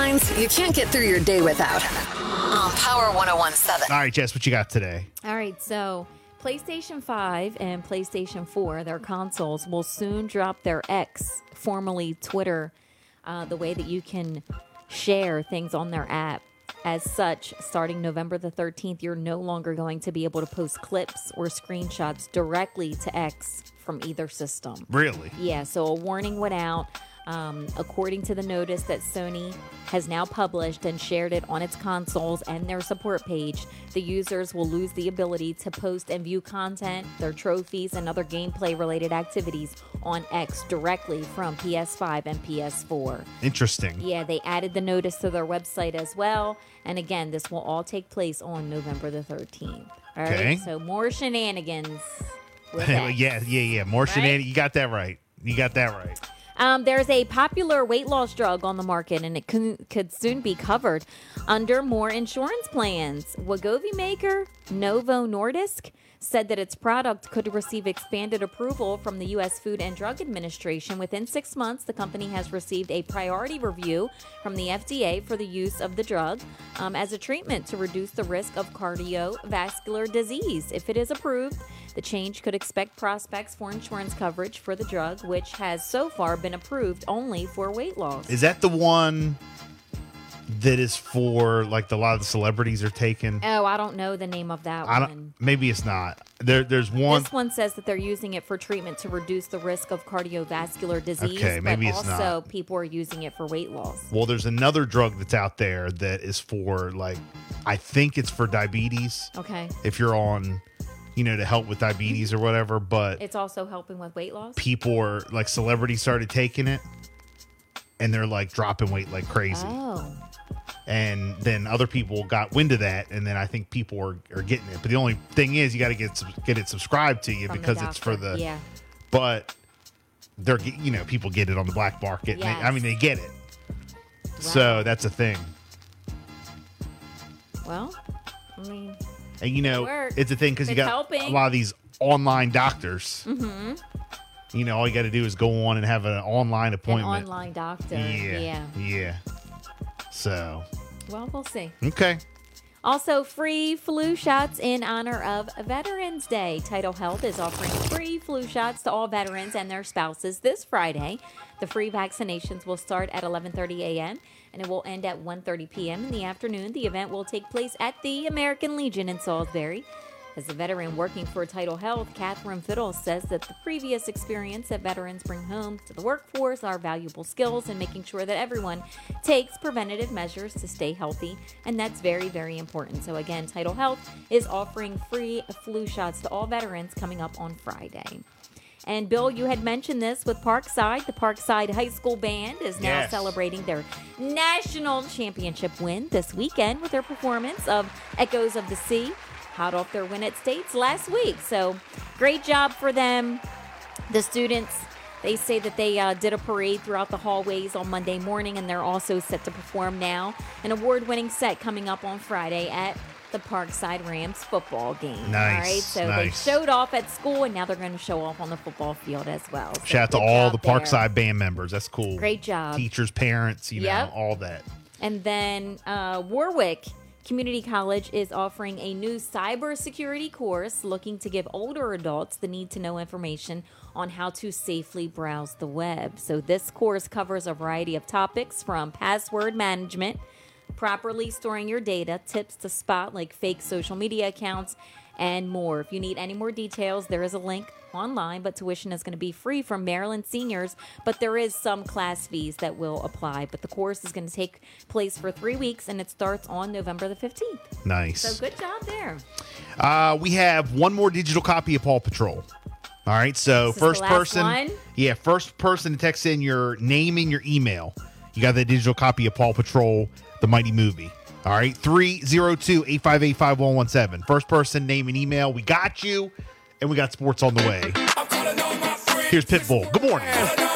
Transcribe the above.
Headlines, headlines you can't get through your day without. On Power 1017. All right, Jess, what you got today? All right, so PlayStation 5 and PlayStation 4, their consoles, will soon drop their X, formerly Twitter, uh, the way that you can share things on their app. As such, starting November the 13th, you're no longer going to be able to post clips or screenshots directly to X from either system. Really? Yeah, so a warning went out. Um, according to the notice that Sony has now published and shared it on its consoles and their support page, the users will lose the ability to post and view content, their trophies, and other gameplay related activities on X directly from PS5 and PS4. Interesting. Yeah, they added the notice to their website as well. And again, this will all take place on November the 13th. All right, Okay. so more shenanigans. Yeah, yeah, yeah. More shenanigans. You got that right. You got that right. Um, there's a popular weight loss drug on the market, and it could, could soon be covered under more insurance plans. Wegovy maker Novo Nordisk said that its product could receive expanded approval from the U.S. Food and Drug Administration. Within six months, the company has received a priority review from the FDA for the use of the drug um, as a treatment to reduce the risk of cardiovascular disease. If it is approved, the change could expect prospects for insurance coverage for the drug, which has so far been approved only for weight loss. Is that the one that is for like the, a lot of the celebrities are taking? Oh, I don't know the name of that I one. Maybe it's not. There, there's one. This one says that they're using it for treatment to reduce the risk of cardiovascular disease, Okay, maybe but it's also not. people are using it for weight loss. Well, there's another drug that's out there that is for like, I think it's for diabetes. Okay. If you're on, you know, to help with diabetes or whatever. But It's also helping with weight loss. people are like celebrities started taking it, and they're like dropping weight like crazy. Oh. and then other people got wind of that and then i think people are, are getting it but the only thing is you got to get sub- get it subscribed to you from the because it's for doctor. the Yeah. but they're you know people get it on the black market and they, i Yes. mean they get it so that's a thing Well, I mean, and you know it's a thing because you It's got helping. a lot of these online doctors mm-hmm. you know all you got to do is go on and have an online an appointment online doctor. yeah. yeah so Well, we'll see. okay Also, free flu shots in honor of Veterans Day. TidalHealth is offering free flu shots to all veterans and their spouses this Friday. The free vaccinations will start at 11:30 a.m. and it will end at 1:30 p.m. in the afternoon. The event will take place at the American Legion in Salisbury. As a veteran working for TidalHealth, Catherine Fiddle says that the previous experience that veterans bring home to the workforce are valuable skills in making sure that everyone takes preventative measures to stay healthy, and that's very, very important. So, again, TidalHealth is offering free flu shots to all veterans coming up on Friday. And Bill, you had mentioned this with Parkside. The Parkside High School Band is now Yes. celebrating their national championship win this weekend with their performance of Echoes of the Sea, hot off their win at States last week. So, great job for them. The students, they say that they uh, did a parade throughout the hallways on Monday morning, and they're also set to perform now. An award winning set coming up on Friday at the Parkside Rams football game. Nice, All right, so nice. they showed off at school, and now they're going to show off on the football field as well. So Shout out to all the there. Parkside band members. That's cool. Great job. Teachers, parents, you know, all that. And then uh, Wor-Wic Community College is offering a new cybersecurity course looking to give older adults the need to know information on how to safely browse the web. So, this course covers a variety of topics from password management, properly storing your data, tips to spot like fake social media accounts, and more. If you need any more details, there is a link online, but tuition is going to be free for Maryland seniors, but there is some class fees that will apply. But the course is going to take place for three weeks and it starts on November the 15th. Nice. So good job there. Uh, we have one more digital copy of Paw Patrol. All right, so first person, one? yeah, first person to text in your name and your email. you got the digital copy of Paw Patrol, the mighty movie. All right, 302 858 5117. First person, name and email. We got you, and we got sports on the way. Here's Pitbull. Good morning.